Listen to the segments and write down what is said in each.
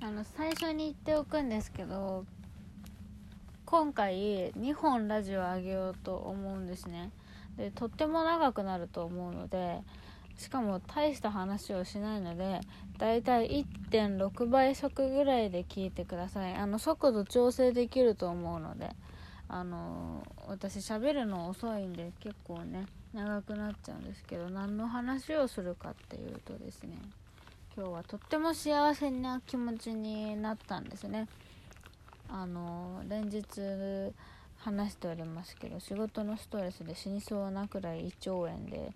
あの最初に言っておくんですけど今回2本ラジオ上げようと思うんですね。でとっても長くなると思うのでしかも大した話をしないのでだいたい1.6倍速ぐらいで聞いてください。あの速度調整できると思うのであの私喋るの遅いんで結構ね長くなっちゃうんですけど何の話をするかっていうとですね。今日はとっても幸せな気持ちになったんですね。あの連日話しておりますけど仕事のストレスで死にそうなくらい胃腸炎で。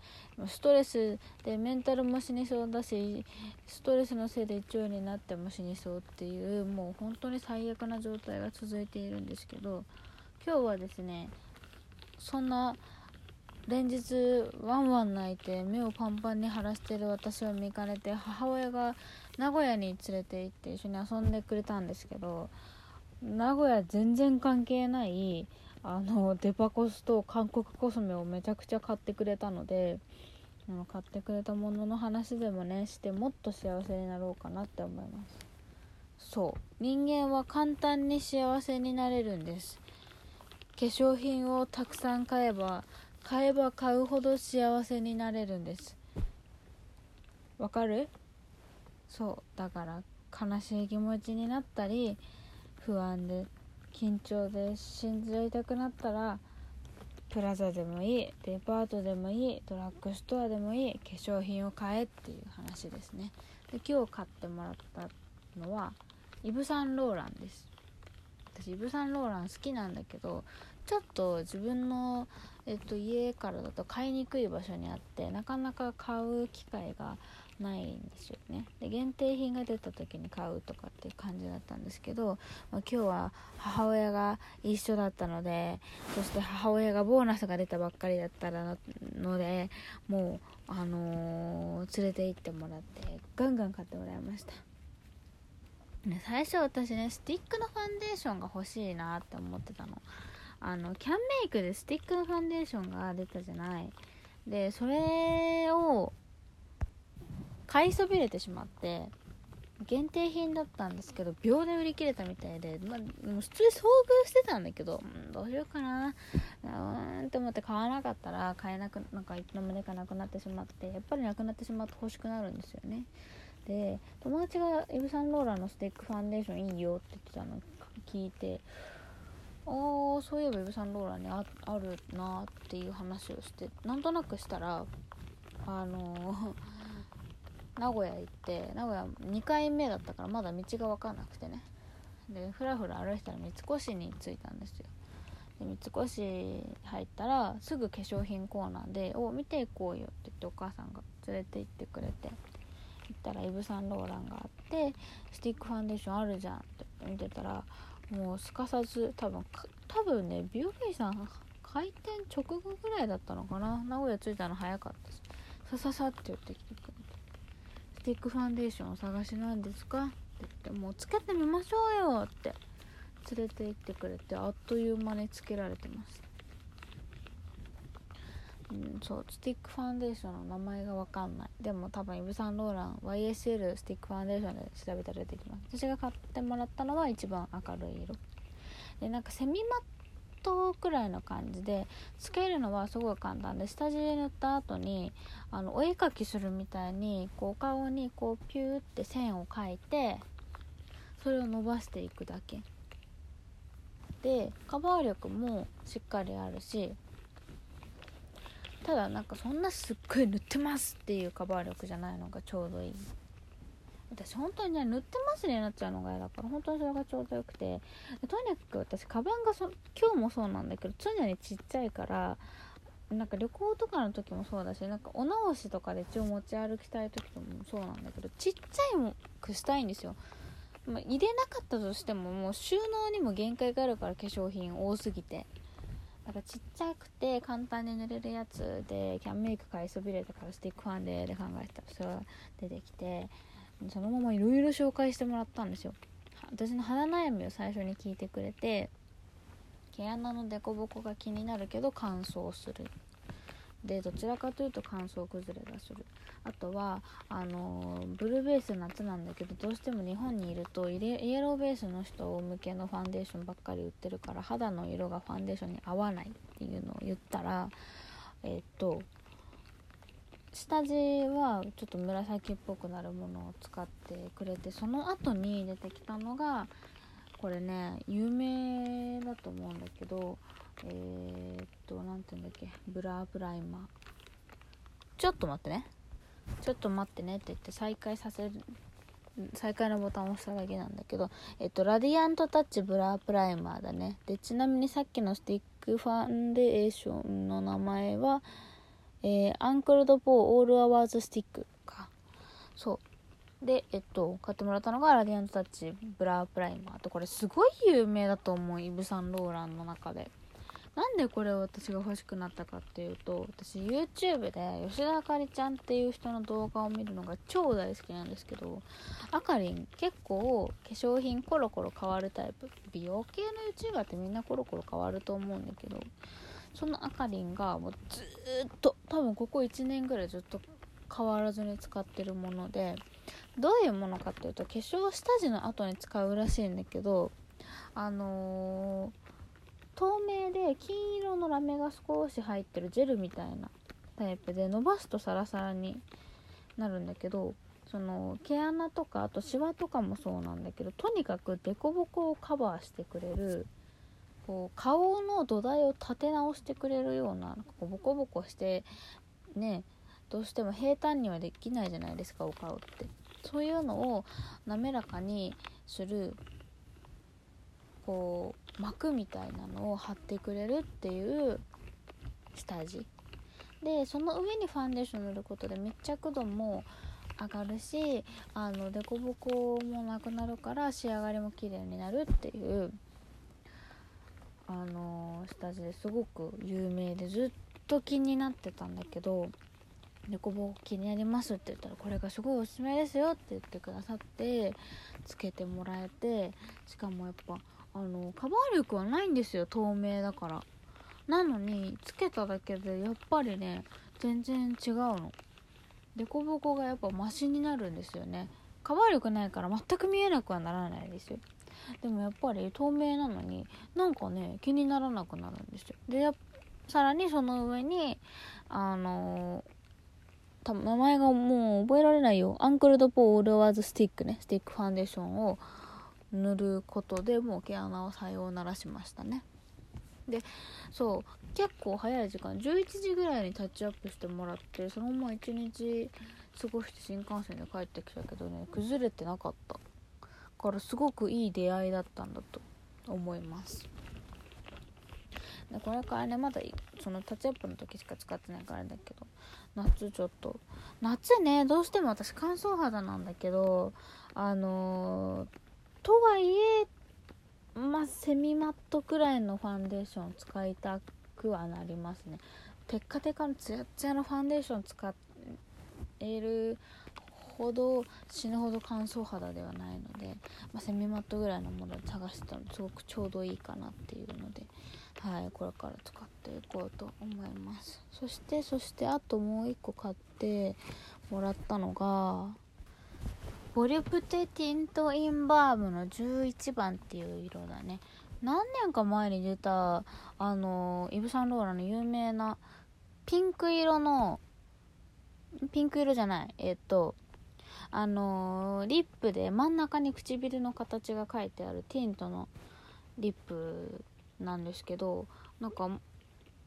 ストレスでメンタルも死にそうだしストレスのせいで胃腸炎になっても死にそうっていうもう本当に最悪な状態が続いているんですけど今日はですねそんな連日ワンワン泣いて目をパンパンに腫らしてる私を見かねて母親が名古屋に連れて行って一緒に遊んでくれたんですけど名古屋全然関係ないあのデパコスと韓国コスメをめちゃくちゃ買ってくれたので買ってくれたものの話でもねしてもっと幸せになろうかなって思います。そう。人間は簡単に幸せになれるんです。化粧品をたくさん買えば買えば買うほど幸せになれるんです。わかる？そう。だから悲しい気持ちになったり不安で緊張で信じられたくなったらプラザでもいいデパートでもいいドラッグストアでもいい化粧品を買えっていう話ですね。で今日買ってもらったのはイブ・サンローランです。私イブ・サンローラン好きなんだけどちょっと自分の、えっと、家からだと買いにくい場所にあってなかなか買う機会がないんですよね。で限定品が出た時に買うとかっていう感じだったんですけど、まあ、今日は母親が一緒だったのでそして母親がボーナスが出たばっかりだったらのでもう、あのー、連れて行ってもらってガンガン買ってもらいました。最初私ねスティックのファンデーションが欲しいなって思ってたの。あのキャンメイクでスティックのファンデーションが出たじゃない。でそれを買いそびれてしまって限定品だったんですけど秒で売り切れたみたいで、ま、もう普通に遭遇してたんだけど、うん、どうしようかな。うーんって思って買わなかったら買えなくなんかいつの間にかなくなってしまってやっぱりなくなってしまうと欲しくなるんですよね。で友達がイブ・サンローランのスティックファンデーションいいよって言ってたの聞いてああそういえばイブ・サンローランにあるなっていう話をしてなんとなくしたらあのー 名古屋行って名古屋2回目だったからまだ道が分かんなくてね。でふらふら歩いたら三越に着いたんですよ。で三越入ったらすぐ化粧品コーナーで「お見ていこうよ」って言ってお母さんが連れて行ってくれて行ったらイブ・サンローランがあってスティックファンデーションあるじゃんって見てたらもうすかさず多分多分ね美容院さん開店直後ぐらいだったのかな？名古屋着いたの早かったです。さささって言ってきてくれて。スティックファンデーションお探しなんですか?」って言って「もうつけてみましょうよ」って連れて行ってくれてあっという間につけられてましたうんそうスティックファンデーションの名前が分かんない。でも多分イブ・サンローラン YSL スティックファンデーションで調べたら出てきます。私が買ってもらったのは一番明るい色。でなんかセミマットくらいの感じでつけるのはすごい簡単で下地で塗った後にあのお絵描きするみたいにこう顔にこうピューって線を描いてそれを伸ばしていくだけ。でカバー力もしっかりあるしただなんかそんなすっごい塗ってますっていうカバー力じゃないのがちょうどいい。私本当にね塗ってますになっちゃうのが嫌だから本当にそれがちょうどよくて。とにかく私カバンがそ今日もそうなんだけど常にちっちゃいからなんか旅行とかの時もそうだしなんかお直しとかで一応持ち歩きたい時ともそうなんだけどちっちゃいくしたいんですよ、まあ、入れなかったとしてももう収納にも限界があるから化粧品多すぎて。なんかちっちゃくて簡単に塗れるやつでキャンメイク買いそびれたからスティックファンデで考えてたそれが出てきてそのままいろいろ紹介してもらったんですよ。私の肌悩みを最初に聞いてくれて毛穴の凸凹が気になるけど乾燥する。でどちらかというと乾燥崩れがする。あとはあのブルーベース夏なんだけどどうしても日本にいるとイエローベースの人向けのファンデーションばっかり売ってるから肌の色がファンデーションに合わないっていうのを言ったらえっと下地はちょっと紫っぽくなるものを使ってくれてその後に出てきたのがこれね有名だと思うんだけどえー、っと何て言うんだっけ？ブラープライマーちょっと待ってねちょっと待ってねって言って再開させる再開のボタンを押しただけなんだけど、えっと、ラディアントタッチブラープライマーだね。で、ちなみにさっきのスティックファンデーションの名前は、えー、アンクルドポーオールアワーズスティックか。そう。で、えっと、買ってもらったのがラディアントタッチブラープライマーと、これすごい有名だと思う、イブ・サンローランの中で。なんでこれを私が欲しくなったかっていうと私 YouTube で吉田あかりちゃんっていう人の動画を見るのが超大好きなんですけどあかりん結構化粧品コロコロ変わるタイプ美容系の YouTuber ってみんなコロコロ変わると思うんだけどそのあかりんがもうずっと多分ここ1年ぐらいずっと変わらずに使ってるものでどういうものかっていうと化粧下地の後に使うらしいんだけどあのー、透明で金色のラメが少し入ってるジェルみたいなタイプで伸ばすとサラサラになるんだけどその毛穴とかあとシワとかもそうなんだけどとにかく凸凹をカバーしてくれるこう顔の土台を立て直してくれるようなこうボコボコしてねどうしても平坦にはできないじゃないですかお顔って。そういうのを滑らかにするこう膜みたいなのを貼ってくれるっていう下地。でその上にファンデーション塗ることで密着度も上がるしあの凸凹もなくなるから仕上がりも綺麗になるっていうあの下地ですごく有名でずっと気になってたんだけど「猫棒気になります」って言ったら「これがすごいおすすめですよ」って言ってくださってつけてもらえてしかもやっぱあのカバー力はないんですよ透明だから。なのにつけただけでやっぱりね全然違うの。凸凹がやっぱマシになるんですよね。カバー力ないから全く見えなくはならないですよ。でもやっぱり透明なのになんかね気にならなくなるんですよ。でさらにその上にあのー、名前がもう覚えられないよ。アンクルドポーオールアワーズスティックね。スティックファンデーションを塗ることでもう毛穴をさようならしましたね。でそう結構早い時間11時ぐらいにタッチアップしてもらってそのまま1日過ごして新幹線で帰ってきたけどね崩れてなかった。からすごくいい出会いだったんだと思います。でこれからねまだそのタッチアップの時しか使ってないからだけど夏ちょっと。夏ねどうしても私乾燥肌なんだけどあのー、とはいえまあセミマットくらいのファンデーションを使いたくはなりますね。テッカテカのツヤツヤのファンデーション使えるほど死ぬほど乾燥肌ではないので、まあ、セミマットぐらいのものを探してたのすごくちょうどいいかなっていうので、はい、これから使っていこうと思います。そしてそしてあともう1個買ってもらったのがボリュプテティントインバームの11番っていう色だね。何年か前に出たあのイヴ・サンローランの有名なピンク色のピンク色じゃない。えっとあの、リップで真ん中に唇の形が書いてあるティントのリップなんですけどなんか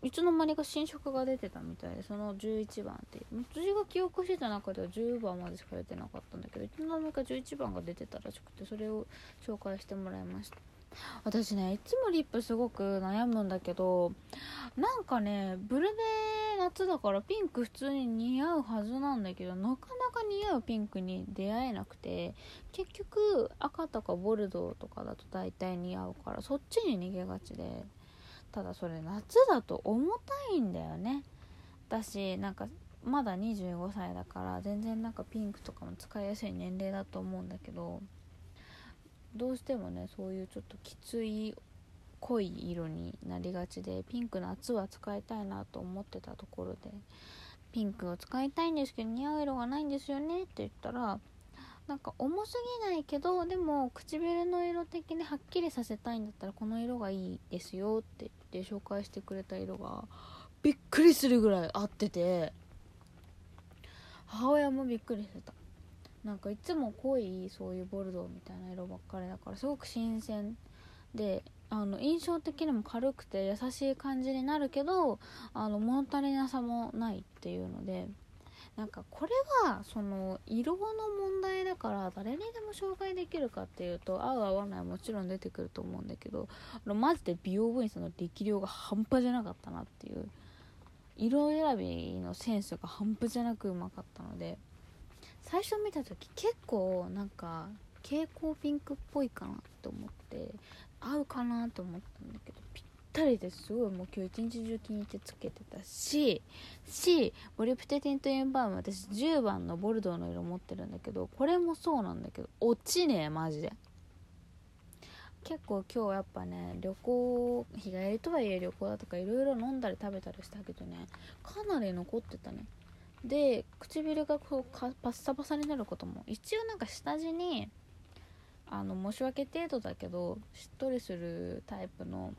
いつの間にか新色が出てたみたいでその11番って私が記憶してた中では10番までしか出てなかったんだけどいつの間にか11番が出てたらしくてそれを紹介してもらいました。私ねいつもリップすごく悩むんだけどなんかねブルベ夏だからピンク普通に似合うはずなんだけどなかなか似合うピンクに出会えなくて結局赤とかボルドーとかだと大体似合うからそっちに逃げがちで。ただそれ夏だと重たいんだよね。だしなんかまだ25歳だから全然なんかピンクとかも使いやすい年齢だと思うんだけどどうしてもねそういうちょっときつい濃い色になりがちでピンク夏は使いたいなと思ってたところでピンクを使いたいんですけど似合う色がないんですよねって言ったらなんか重すぎないけどでも唇の色的にはっきりさせたいんだったらこの色がいいですよって言って紹介してくれた色がびっくりするぐらい合ってて母親もびっくりしてたなんかいつも濃いそういうボルドーみたいな色ばっかりだからすごく新鮮であの印象的にも軽くて優しい感じになるけどあの物足りなさもないっていうのでなんかこれはその色の問題だから誰にでも紹介できるかっていうと合う合わないもちろん出てくると思うんだけどマジで美容部員さんの力量が半端じゃなかったなっていう色選びのセンスが半端じゃなくうまかったので最初見た時結構なんか蛍光ピンクっぽいかなって思って合うかなと思ったんだけどぴったりです。ごいもう今日一日中気に入ってつけてたししボリプテティントインバーム私10番のボルドーの色持ってるんだけどこれもそうなんだけど落ちねえマジで。結構今日やっぱね旅行日帰りとはいえ旅行だとかいろいろ飲んだり食べたりしたけどねかなり残ってたね。で唇がこうかパッサパサになることも一応なんか下地にあの申し訳程度だけどしっとりするタイプの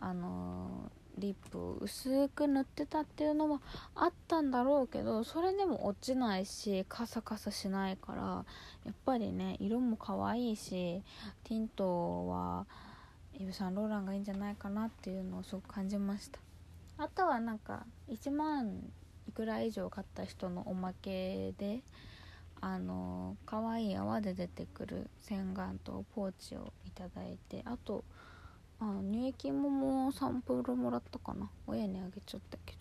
あのリップを薄く塗ってたっていうのはあったんだろうけどそれでも落ちないしカサカサしないからやっぱりね色も可愛いしティントはイヴ・サンローランがいいんじゃないかなっていうのをすごく感じました。あとはなんか1万いくら以上買った人のおまけであの可愛い泡で出てくる洗顔とポーチをいただいてあとあ乳液ももうサンプルもらったかな。親にあげちゃったけど。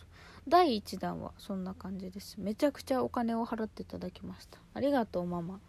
第1弾はそんな感じです。めちゃくちゃお金を払っていただきました。ありがとうママ。